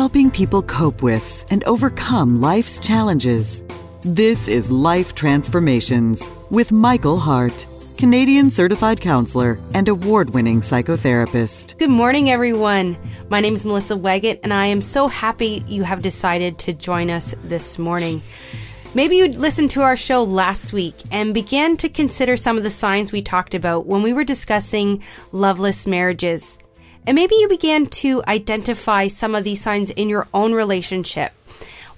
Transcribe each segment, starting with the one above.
helping people cope with and overcome life's challenges. This is Life Transformations with Michael Hart. Canadian certified counselor and award winning psychotherapist. Good morning, everyone. My name is Melissa Weggett, and I am so happy you have decided to join us this morning. Maybe you listened to our show last week and began to consider some of the signs we talked about when we were discussing loveless marriages. And maybe you began to identify some of these signs in your own relationship.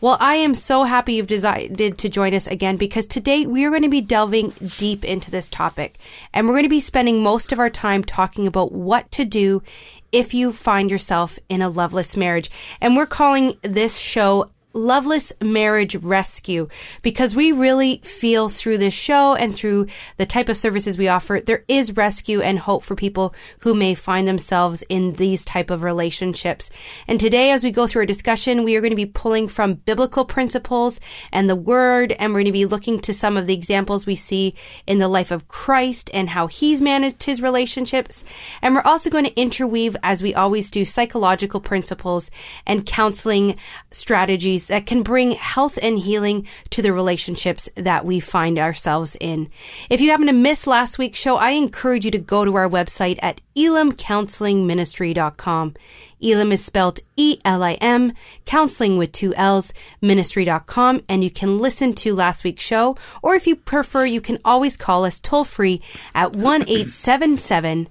Well, I am so happy you've decided to join us again because today we are going to be delving deep into this topic. And we're going to be spending most of our time talking about what to do if you find yourself in a loveless marriage. And we're calling this show Loveless Marriage Rescue because we really feel through this show and through the type of services we offer there is rescue and hope for people who may find themselves in these type of relationships. And today as we go through our discussion we are going to be pulling from biblical principles and the word and we're going to be looking to some of the examples we see in the life of Christ and how he's managed his relationships. And we're also going to interweave as we always do psychological principles and counseling strategies that can bring health and healing to the relationships that we find ourselves in. If you happen to miss last week's show, I encourage you to go to our website at elimcounselingministry.com. Elim is spelled E L I M, counseling with two L's, ministry.com, and you can listen to last week's show, or if you prefer, you can always call us toll free at 1 877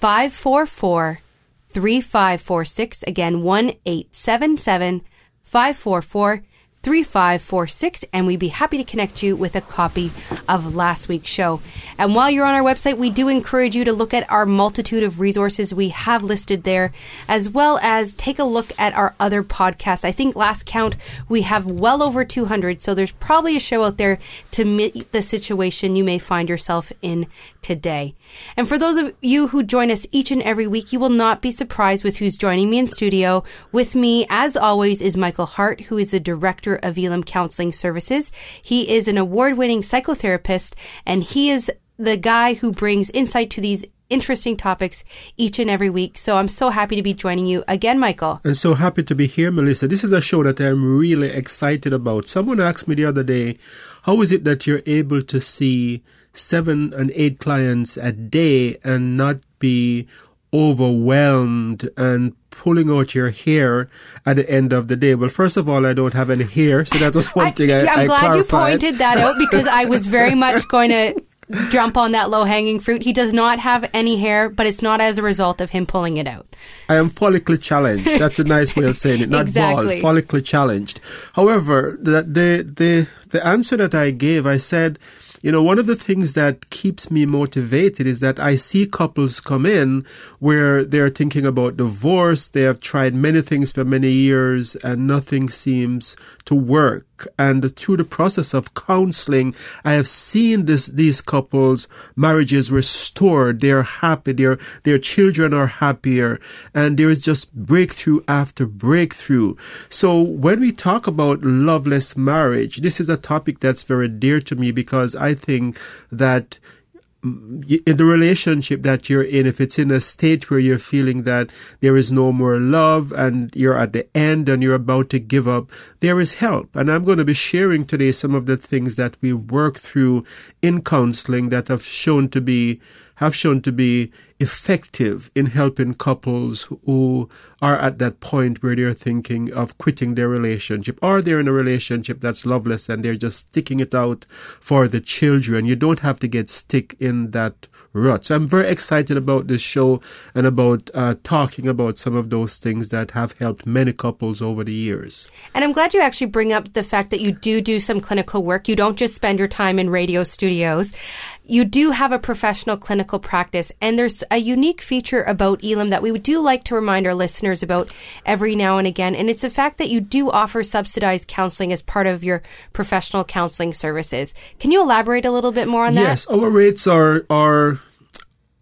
544 3546. Again, 1 877 544 3546, and we'd be happy to connect you with a copy of last week's show. And while you're on our website, we do encourage you to look at our multitude of resources we have listed there, as well as take a look at our other podcasts. I think last count, we have well over 200, so there's probably a show out there to meet the situation you may find yourself in today. And for those of you who join us each and every week, you will not be surprised with who's joining me in studio. With me, as always, is Michael Hart, who is the director of Elim Counseling Services. He is an award winning psychotherapist, and he is the guy who brings insight to these interesting topics each and every week. So I'm so happy to be joining you again, Michael. And so happy to be here, Melissa. This is a show that I'm really excited about. Someone asked me the other day, how is it that you're able to see seven and eight clients a day and not be overwhelmed and pulling out your hair at the end of the day. Well, first of all, I don't have any hair, so that was one I, thing I, I'm I glad clarified. you pointed that out because I was very much going to jump on that low hanging fruit. He does not have any hair, but it's not as a result of him pulling it out. I am follically challenged. That's a nice way of saying it. Not exactly. bald, follically challenged. However, the, the the the answer that I gave, I said you know, one of the things that keeps me motivated is that I see couples come in where they're thinking about divorce. They have tried many things for many years and nothing seems to work. And through the process of counseling, I have seen this, these couples marriages restored. They're happy. Their, their children are happier and there is just breakthrough after breakthrough. So when we talk about loveless marriage, this is a topic that's very dear to me because I think that in the relationship that you're in, if it's in a state where you're feeling that there is no more love and you're at the end and you're about to give up, there is help. And I'm going to be sharing today some of the things that we work through in counseling that have shown to be have shown to be effective in helping couples who are at that point where they're thinking of quitting their relationship or they're in a relationship that's loveless and they're just sticking it out for the children. You don't have to get stick in that rut. So I'm very excited about this show and about uh, talking about some of those things that have helped many couples over the years. And I'm glad you actually bring up the fact that you do do some clinical work. You don't just spend your time in radio studios you do have a professional clinical practice, and there's a unique feature about Elim that we do like to remind our listeners about every now and again, and it's the fact that you do offer subsidized counseling as part of your professional counseling services. Can you elaborate a little bit more on yes, that? Yes, our rates are are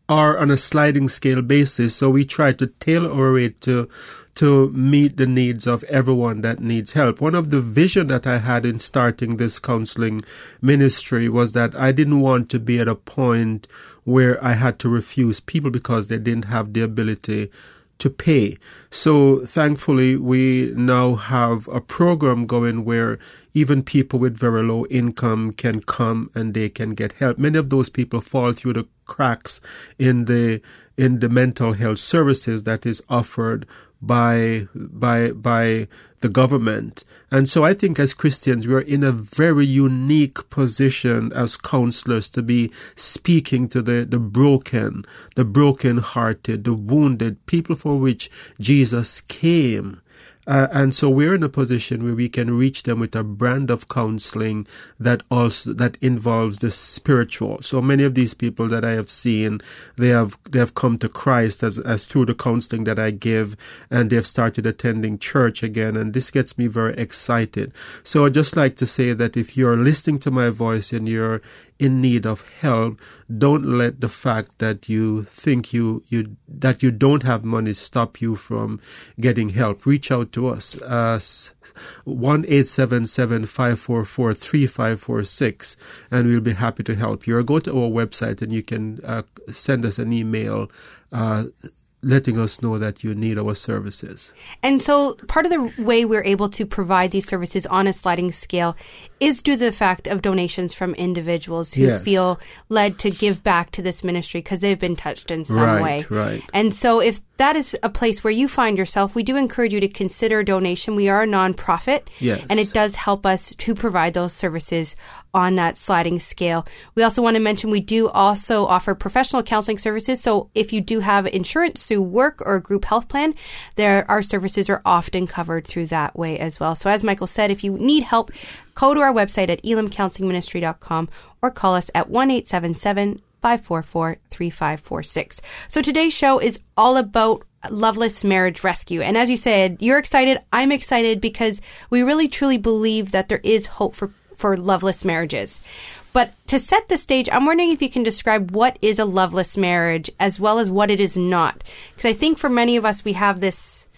are on a sliding scale basis, so we try to tailor it to to meet the needs of everyone that needs help. One of the vision that I had in starting this counseling ministry was that I didn't want to be at a point where I had to refuse people because they didn't have the ability to pay. So thankfully, we now have a program going where even people with very low income can come and they can get help. Many of those people fall through the cracks in the in the mental health services that is offered by by by the government. And so I think as Christians we are in a very unique position as counselors to be speaking to the, the broken, the broken hearted, the wounded, people for which Jesus came. Uh, and so we're in a position where we can reach them with a brand of counseling that also that involves the spiritual. So many of these people that I have seen, they have they have come to Christ as as through the counseling that I give, and they've started attending church again, and this gets me very excited. So I'd just like to say that if you're listening to my voice and you're in need of help, don't let the fact that you think you, you that you don't have money stop you from getting help. Reach out to us. Uh, one eight seven seven five four four three five four six, and we'll be happy to help you. Or go to our website and you can uh, send us an email. Uh, letting us know that you need our services. And so, part of the way we're able to provide these services on a sliding scale is due to the fact of donations from individuals who yes. feel led to give back to this ministry because they've been touched in some right, way. Right. And so, if that is a place where you find yourself, we do encourage you to consider donation. We are a nonprofit, yes. and it does help us to provide those services on that sliding scale. We also want to mention we do also offer professional counseling services. So if you do have insurance through work or a group health plan, there our services are often covered through that way as well. So as Michael said, if you need help, go to our website at elimcounselingministry.com or call us at 1 877 544 3546. So today's show is all about Loveless Marriage Rescue. And as you said, you're excited. I'm excited because we really truly believe that there is hope for, for loveless marriages. But to set the stage, I'm wondering if you can describe what is a loveless marriage as well as what it is not. Because I think for many of us, we have this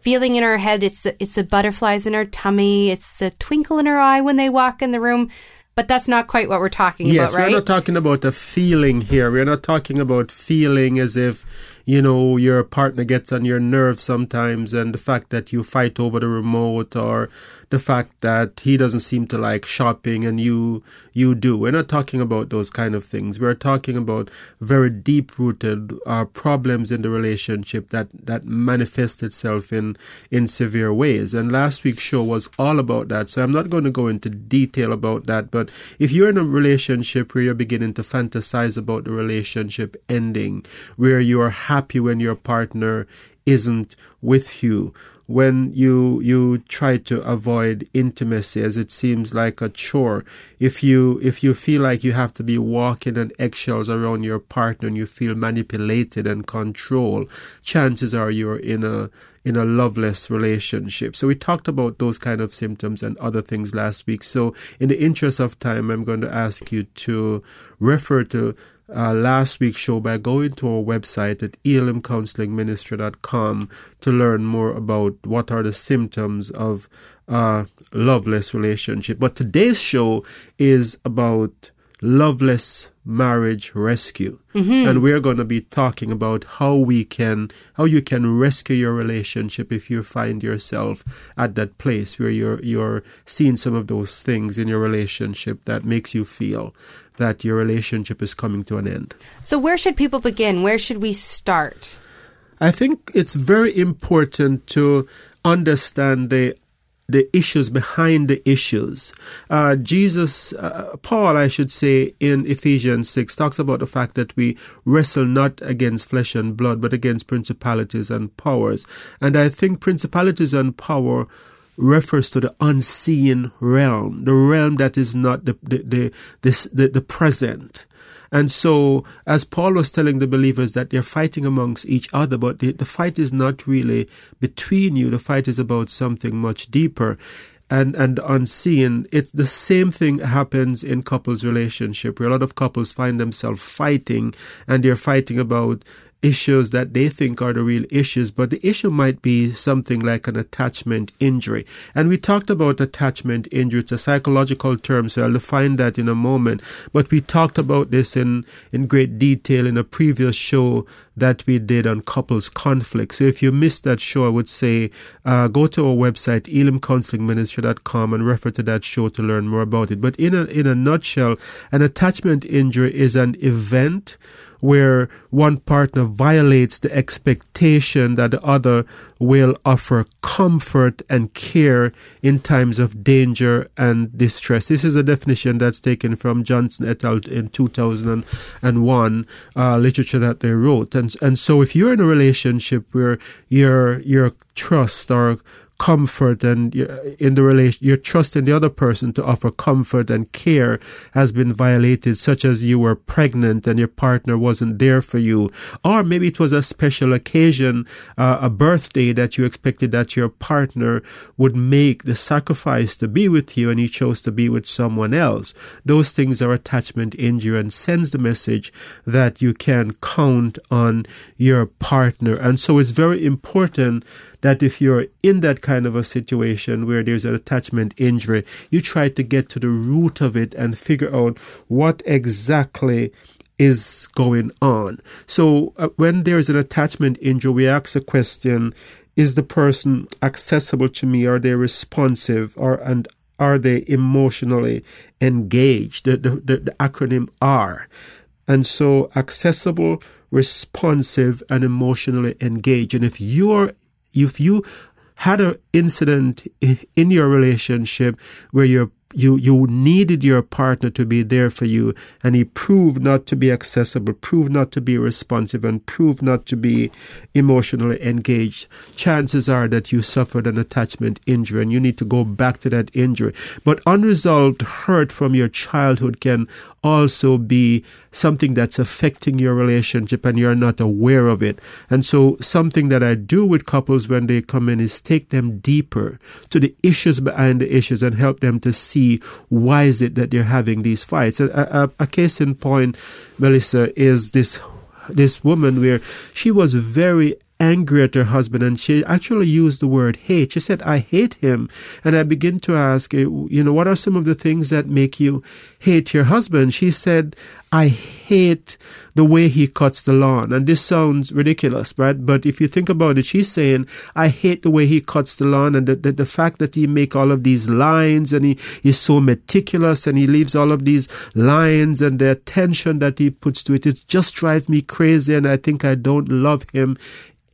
feeling in our head. It's the, it's the butterflies in our tummy. It's the twinkle in our eye when they walk in the room. But that's not quite what we're talking yes, about, right? Yes, we're not talking about a feeling here. We're not talking about feeling as if you know, your partner gets on your nerves sometimes, and the fact that you fight over the remote, or the fact that he doesn't seem to like shopping and you you do. We're not talking about those kind of things. We're talking about very deep rooted uh, problems in the relationship that that manifest itself in in severe ways. And last week's show was all about that. So I'm not going to go into detail about that. But if you're in a relationship where you're beginning to fantasize about the relationship ending, where you are happy when your partner isn't with you when you you try to avoid intimacy as it seems like a chore if you if you feel like you have to be walking on eggshells around your partner and you feel manipulated and controlled chances are you're in a in a loveless relationship. So we talked about those kind of symptoms and other things last week. So in the interest of time, I'm going to ask you to refer to uh, last week's show by going to our website at elimcounselingministry.com to learn more about what are the symptoms of a loveless relationship. But today's show is about loveless marriage rescue. Mm-hmm. and we're going to be talking about how we can how you can rescue your relationship if you find yourself at that place where you're you're seeing some of those things in your relationship that makes you feel that your relationship is coming to an end. So where should people begin? Where should we start? I think it's very important to understand the the issues behind the issues. Uh, Jesus, uh, Paul, I should say, in Ephesians 6, talks about the fact that we wrestle not against flesh and blood, but against principalities and powers. And I think principalities and power refers to the unseen realm, the realm that is not the, the, the, the, the, the present. And so, as Paul was telling the believers that they're fighting amongst each other, but the, the fight is not really between you. The fight is about something much deeper and and unseen it's the same thing happens in couples relationship where a lot of couples find themselves fighting and they're fighting about issues that they think are the real issues, but the issue might be something like an attachment injury. And we talked about attachment injury. It's a psychological term, so I'll define that in a moment. But we talked about this in, in great detail in a previous show that we did on couples conflict. So if you missed that show, I would say uh, go to our website, elimcounselingministry.com and refer to that show to learn more about it. But in a, in a nutshell, an attachment injury is an event where one partner violates the expectation that the other will offer comfort and care in times of danger and distress. This is a definition that's taken from Johnson et al. in 2001 uh, literature that they wrote. And, and so if you're in a relationship where your, your trust or comfort and in the relation, your trust in the other person to offer comfort and care has been violated, such as you were pregnant and your partner wasn't there for you, or maybe it was a special occasion, uh, a birthday that you expected that your partner would make the sacrifice to be with you and he chose to be with someone else. Those things are attachment injury and sends the message that you can count on your partner. And so it's very important that if you're in that kind of a situation where there's an attachment injury, you try to get to the root of it and figure out what exactly is going on. So uh, when there's an attachment injury, we ask the question, is the person accessible to me? Are they responsive or, and are they emotionally engaged? The, the, the, the acronym R. And so accessible, responsive, and emotionally engaged. And if you're if you had an incident in your relationship where you're you you needed your partner to be there for you and he proved not to be accessible proved not to be responsive and proved not to be emotionally engaged. Chances are that you suffered an attachment injury and you need to go back to that injury. But unresolved hurt from your childhood can also be something that's affecting your relationship and you're not aware of it. And so something that I do with couples when they come in is take them deeper to the issues behind the issues and help them to see see why is it that they're having these fights. A, a, a case in point, Melissa, is this this woman where she was very angry at her husband and she actually used the word hate. She said, I hate him. And I begin to ask, you know, what are some of the things that make you hate your husband? She said, I hate the way he cuts the lawn. And this sounds ridiculous, right? But if you think about it, she's saying, I hate the way he cuts the lawn and the, the, the fact that he make all of these lines and he is so meticulous and he leaves all of these lines and the attention that he puts to it. It just drives me crazy and I think I don't love him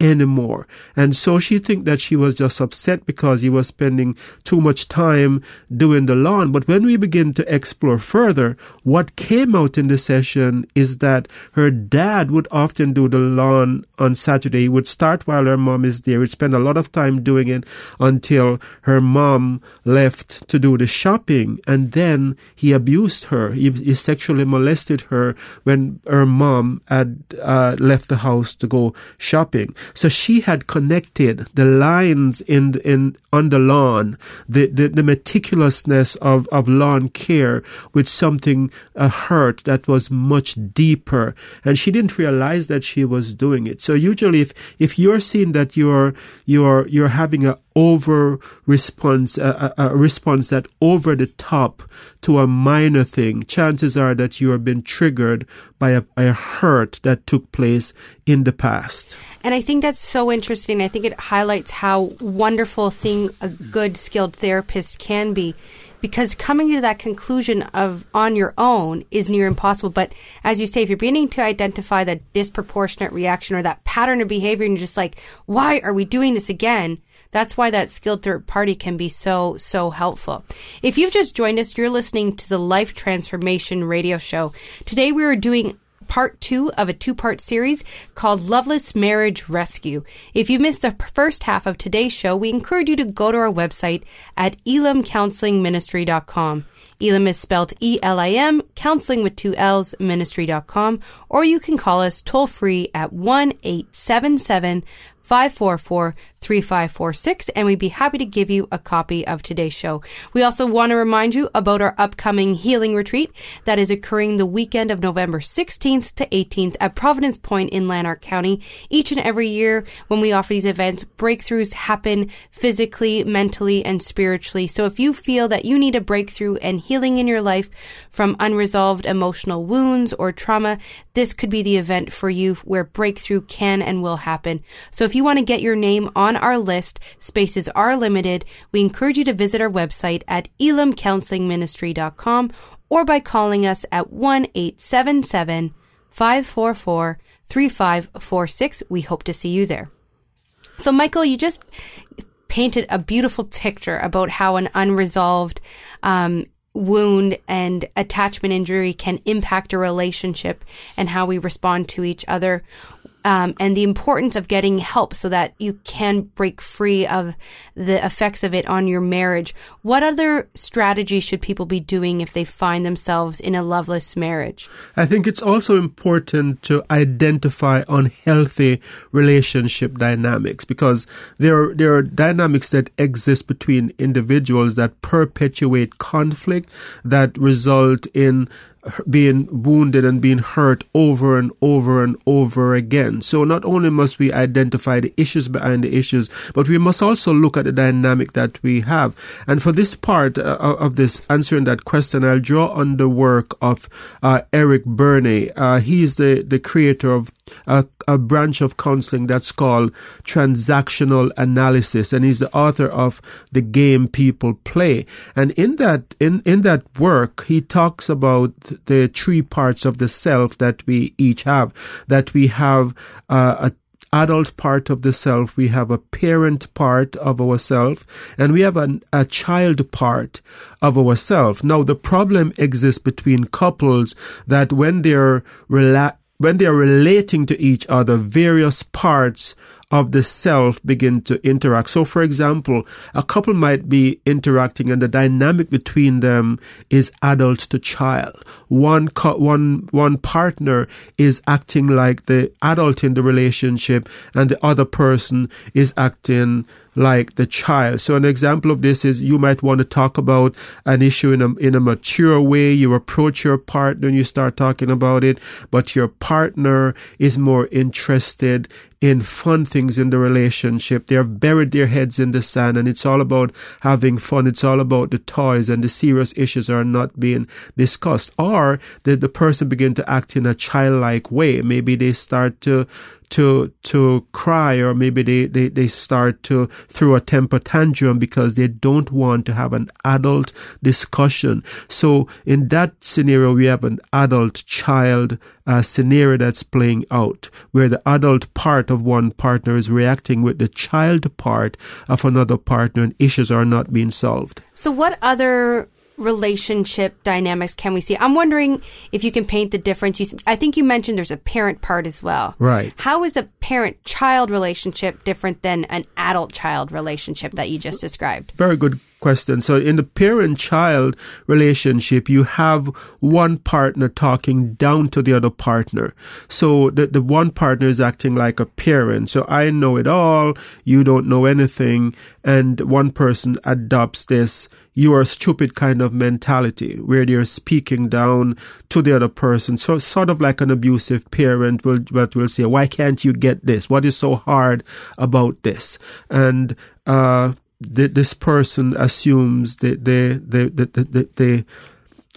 anymore. And so she think that she was just upset because he was spending too much time doing the lawn. But when we begin to explore further, what came out in the session is that her dad would often do the lawn on Saturday. He would start while her mom is there. He'd spend a lot of time doing it until her mom left to do the shopping. And then he abused her. He, he sexually molested her when her mom had uh, left the house to go shopping. So she had connected the lines in, in, on the lawn, the, the, the meticulousness of, of lawn care with something, a hurt that was much deeper. And she didn't realize that she was doing it. So usually if, if you're seeing that you're, you're, you're having a over response, a, a, response that over the top to a minor thing, chances are that you have been triggered by a, a hurt that took place in the past. And I think that's so interesting. I think it highlights how wonderful seeing a good skilled therapist can be because coming to that conclusion of on your own is near impossible. But as you say, if you're beginning to identify that disproportionate reaction or that pattern of behavior and you're just like, why are we doing this again? That's why that skilled third party can be so, so helpful. If you've just joined us, you're listening to the Life Transformation Radio Show. Today we are doing part two of a two part series called Loveless Marriage Rescue. If you missed the first half of today's show, we encourage you to go to our website at elimcounselingministry.com. Elim is spelled E L I M, counseling with two L's, ministry.com, or you can call us toll free at 1 877 544 3546, and we'd be happy to give you a copy of today's show. We also want to remind you about our upcoming healing retreat that is occurring the weekend of November 16th to 18th at Providence Point in Lanark County. Each and every year when we offer these events, breakthroughs happen physically, mentally, and spiritually. So if you feel that you need a breakthrough and healing in your life from unresolved emotional wounds or trauma, this could be the event for you where breakthrough can and will happen. So if you want to get your name on our list, spaces are limited. We encourage you to visit our website at elimcounselingministry.com or by calling us at 1 877 544 3546. We hope to see you there. So, Michael, you just painted a beautiful picture about how an unresolved um, wound and attachment injury can impact a relationship and how we respond to each other um, and the importance of getting help so that you can break free of the effects of it on your marriage. What other strategies should people be doing if they find themselves in a loveless marriage? I think it's also important to identify unhealthy relationship dynamics because there are, there are dynamics that exist between individuals that perpetuate conflict that result in being wounded and being hurt over and over and over again. So not only must we identify the issues behind the issues, but we must also look at the dynamic that we have. And for this part uh, of this answering that question, I'll draw on the work of uh, Eric Berne. Uh, he is the, the creator of a, a branch of counseling that's called transactional analysis, and he's the author of the game people play. And in that in in that work, he talks about the three parts of the self that we each have. That we have uh, a adult part of the self, we have a parent part of ourself, and we have an, a child part of ourself. Now, the problem exists between couples that when they're rela- when they are relating to each other, various parts of the self begin to interact. So, for example, a couple might be interacting and the dynamic between them is adult to child. One, one, one partner is acting like the adult in the relationship and the other person is acting like the child. So an example of this is you might want to talk about an issue in a, in a mature way. You approach your partner and you start talking about it, but your partner is more interested in fun things in the relationship. They have buried their heads in the sand and it's all about having fun. It's all about the toys and the serious issues are not being discussed. Or that the person begin to act in a childlike way. Maybe they start to to to cry or maybe they, they, they start to throw a temper tantrum because they don't want to have an adult discussion. So in that scenario, we have an adult child uh, scenario that's playing out where the adult part of one partner is reacting with the child part of another partner and issues are not being solved. So what other relationship dynamics can we see? I'm wondering if you can paint the difference. You, I think you mentioned there's a parent part as well. Right. How is a parent child relationship different than an adult child relationship that you just described? Very good question. So in the parent child relationship, you have one partner talking down to the other partner. So the, the one partner is acting like a parent. So I know it all. You don't know anything. And one person adopts this you are stupid kind of mentality where they're speaking down to the other person. So sort of like an abusive parent will, but will say, why can't you get this? What is so hard about this? And, uh, the, this person assumes the the, the, the, the, the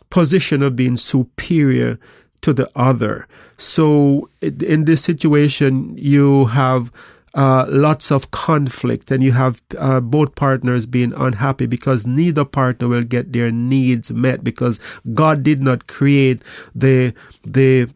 position of being superior to the other. So in this situation, you have uh, lots of conflict and you have uh, both partners being unhappy because neither partner will get their needs met because God did not create the the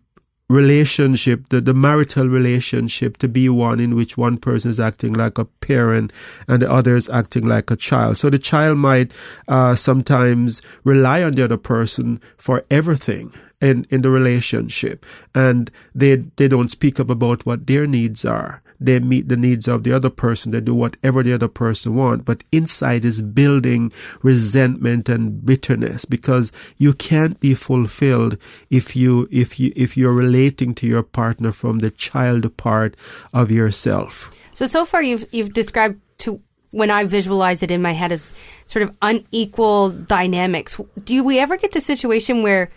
relationship, the, the marital relationship to be one in which one person is acting like a parent and the other is acting like a child. So the child might uh, sometimes rely on the other person for everything in, in the relationship and they, they don't speak up about what their needs are they meet the needs of the other person. They do whatever the other person want. But inside is building resentment and bitterness because you can't be fulfilled if you, if you, if you're relating to your partner from the child part of yourself. So so far you've you've described to when I visualize it in my head as sort of unequal dynamics. Do we ever get to a situation where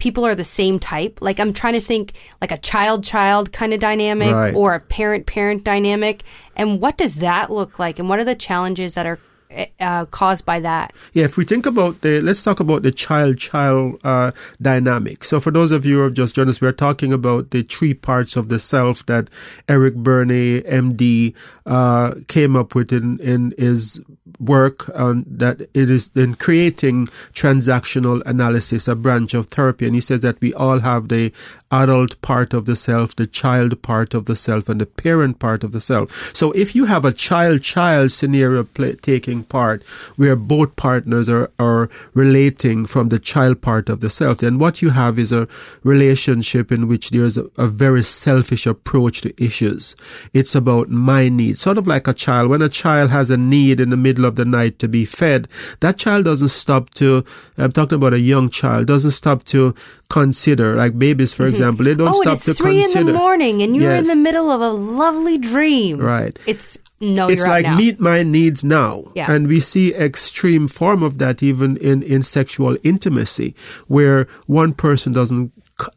people are the same type? Like I'm trying to think like a child child kind of dynamic Right. or a parent parent dynamic. And what does that look like? And what are the challenges that are uh, caused by that? Yeah, if we think about the, let's talk about the child-child uh, dynamic. So, for those of you who have just joined us, we're talking about the three parts of the self that Eric Bernay, MD, uh, came up with in in his work on that it is in creating transactional analysis, a branch of therapy, and he says that we all have the adult part of the self, the child part of the self, and the parent part of the self. So, if you have a child-child scenario play, taking part where both partners are, are relating from the child part of the self, then what you have is a relationship in which there's a, a very selfish approach to issues. It's about my needs, sort of like a child. When a child has a need in the middle of the night to be fed, that child doesn't stop to, I'm talking about a young child, doesn't stop to consider, like babies, for mm-hmm. example, they don't oh, stop and to it's three consider. in the morning, and you're Yes. in the middle of a lovely dream. Right. It's no, it's like meet my needs now Yeah. and we see extreme form of that even in in sexual intimacy where one person doesn't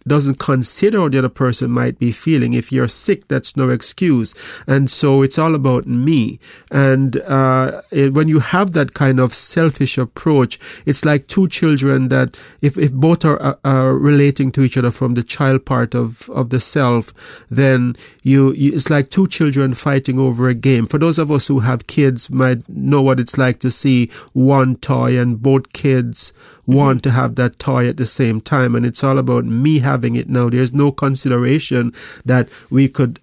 doesn't consider how the other person might be feeling. If you're sick that's no excuse. And so it's all about me. And uh, it, when you have that kind of selfish approach it's like two children that if, if both are, are, are relating to each other from the child part of, of the self then you, you it's like two children fighting over a game. For those of us who have kids might know what it's like to see one toy and both kids want to have that toy at the same time and it's all about me having it now there's no consideration that we could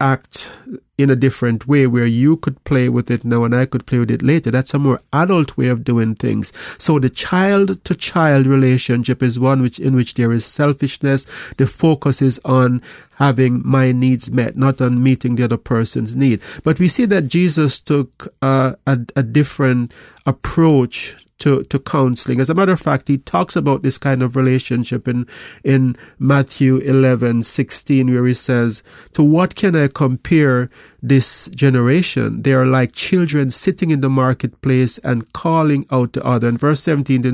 act in a different way where you could play with it now and I could play with it later. That's a more adult way of doing things. So the child to child relationship is one which in which there is selfishness. The focus is on having my needs met, not on meeting the other person's need. But we see that Jesus took uh, a, a different approach to, to counseling. As a matter of fact, he talks about this kind of relationship in, in Matthew 11, 16, where he says, to what can I compare this generation? They are like children sitting in the marketplace and calling out to other. In verse 17,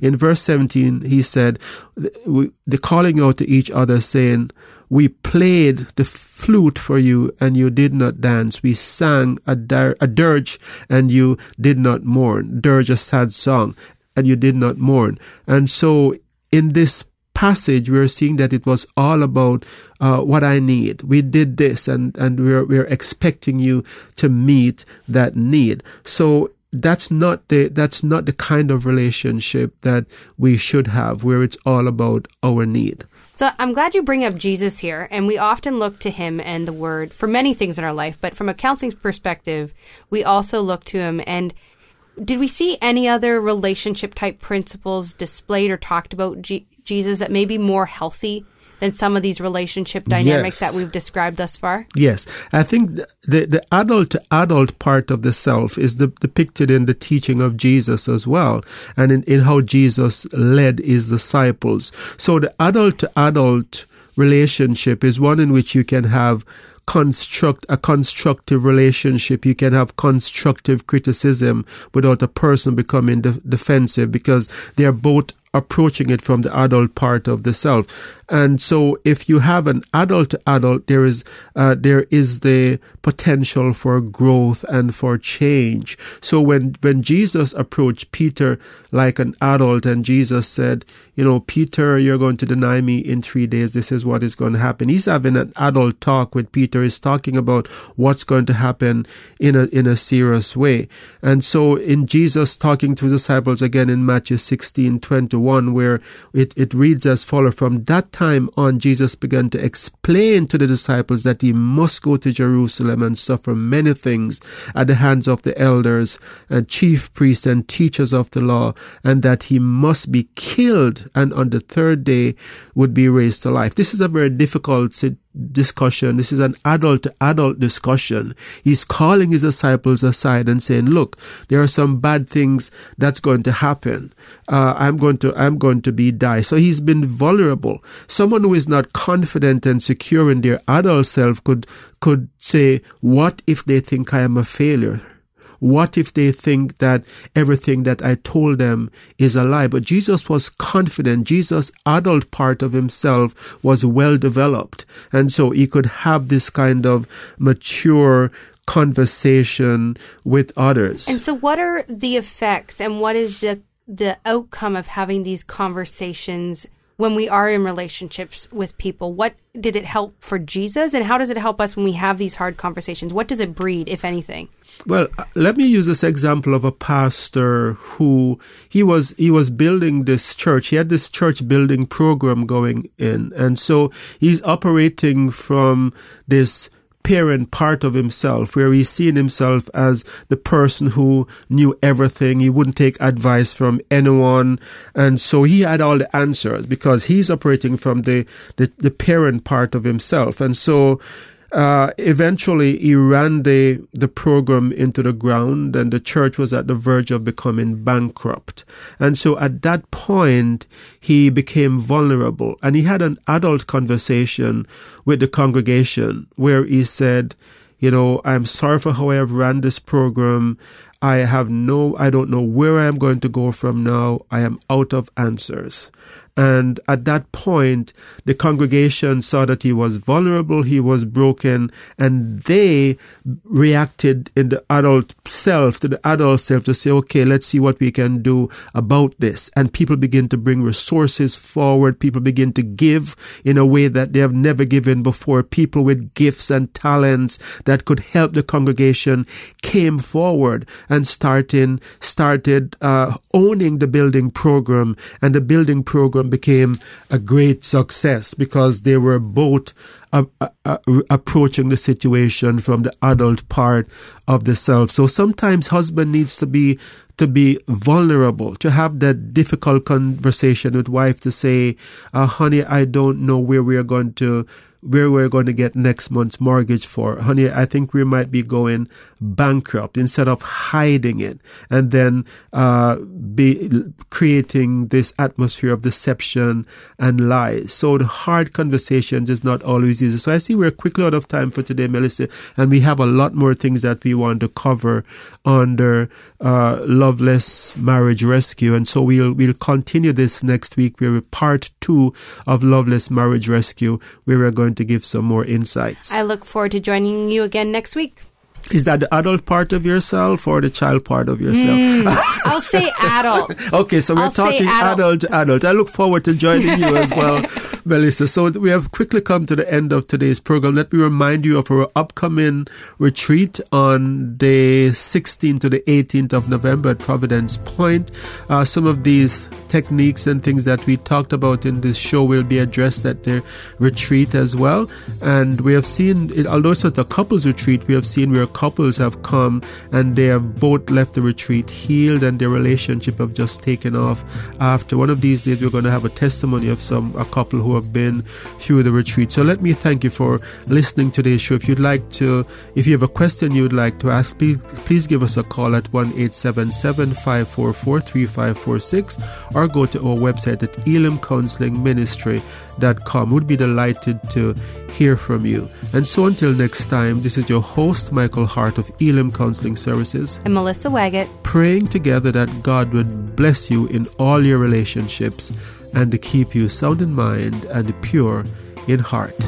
in, verse 17, he said, the calling out to each other saying, we played the flute for you and you did not dance. We sang a, dir- a dirge and you did not mourn. Dirge, a sad song, and you did not mourn. And so in this passage, we're seeing that it was all about uh, what I need. We did this and, and we're, we're expecting you to meet that need. So that's not the that's not the kind of relationship that we should have where it's all about our need. So I'm glad you bring up Jesus here, and we often look to him and the word for many things in our life, but from a counseling perspective, we also look to him. And did we see any other relationship type principles displayed or talked about G- Jesus that may be more healthy than some of these relationship dynamics Yes. that we've described thus far? Yes, I think the the adult to adult part of the self is de- depicted in the teaching of Jesus as well, and in, in how Jesus led his disciples. So the adult to adult relationship is one in which you can have construct a constructive relationship. You can have constructive criticism without a person becoming de- defensive because they are both approaching it from the adult part of the self. And so if you have an adult adult, there is, uh, there is the potential for growth and for change. So when, when Jesus approached Peter like an adult and Jesus said, you know, Peter, you're going to deny me in three days. This is what is going to happen. He's having an adult talk with Peter. He's talking about what's going to happen in a, in a serious way. And so in Jesus talking to disciples again in Matthew 16, 21, where it, it reads as follows, from that time on, Jesus began to explain to the disciples that he must go to Jerusalem and suffer many things at the hands of the elders and chief priests and teachers of the law, and that he must be killed and on the third day would be raised to life. This is a very difficult si- discussion. This is an adult to adult discussion. He's calling his disciples aside and saying, look, there are some bad things that's going to happen. Uh, I'm going to, I'm going to be die. So he's been vulnerable. Someone who is not confident and secure in their adult self could, could say, what if they think I am a failure? What if they think that everything that I told them is a lie? But Jesus was confident. Jesus' adult part of himself was well developed. And so he could have this kind of mature conversation with others. And so what are the effects and what is the the outcome of having these conversations when we are in relationships with people? What did it help for Jesus and how does it help us when we have these hard conversations? What does it breed, if anything? Well, uh, let me use this example of a pastor who he was he was building this church. He had this church building program going in, and so he's operating from this parent part of himself where he's seen himself as the person who knew everything. He wouldn't take advice from anyone. And so he had all the answers because he's operating from the, the, the parent part of himself. And so uh, eventually, he ran the, the program into the ground, and the church was at the verge of becoming bankrupt. And so at that point, he became vulnerable. And he had an adult conversation with the congregation where he said, you know, I'm sorry for how I have ran this program. I have no, I don't know where I am going to go from now. I am out of answers. And at that point, the congregation saw that he was vulnerable, he was broken, and they reacted in the adult self, to the adult self, to say, okay, let's see what we can do about this. And people begin to bring resources forward. People begin to give in a way that they have never given before. People with gifts and talents that could help the congregation came forward and starting, started uh, owning the building program. And the building program became a great success because they were both uh, uh, uh, approaching the situation from the adult part of the self. So sometimes husband needs to be to be vulnerable, to have that difficult conversation with wife to say, uh, honey, I don't know where we are going to where we're going to get next month's mortgage for. Honey, I think we might be going bankrupt instead of hiding it and then uh, be creating this atmosphere of deception and lies. So the hard conversations is not always easy. So I see we're quickly out of time for today, Melissa, and we have a lot more things that we want to cover under uh, Loveless Marriage Rescue. And so we'll we'll continue this next week. We're part two of Loveless Marriage Rescue, where we're going to give some more insights. I look forward to joining you again next week. Is that the adult part of yourself or the child part of yourself? Mm, I'll say adult. okay, so we're I'll talking adult. adult, adult. I look forward to joining you as well, Melissa. So we have quickly come to the end of today's program. Let me remind you of our upcoming retreat on the 16th to the 18th of November at Providence Point. Uh, some of these techniques and things that we talked about in this show will be addressed at the retreat as well. And we have seen, although it's not a couples retreat, we have seen where couples have come and they have both left the retreat healed and their relationship have just taken off after. One of these days, we're going to have a testimony of some a couple who have been through the retreat. So let me thank you for listening to this show. If you'd like to, if you have a question you would like to ask, please, please give us a call at 1 877 544 3546 or go to our website at elimcounselingministry.com We'd be delighted to hear from you. And so until next time, this is your host, Michael Hart of Elim Counseling Services. And Melissa Waggett. Praying together that God would bless you in all your relationships and to keep you sound in mind and pure in heart.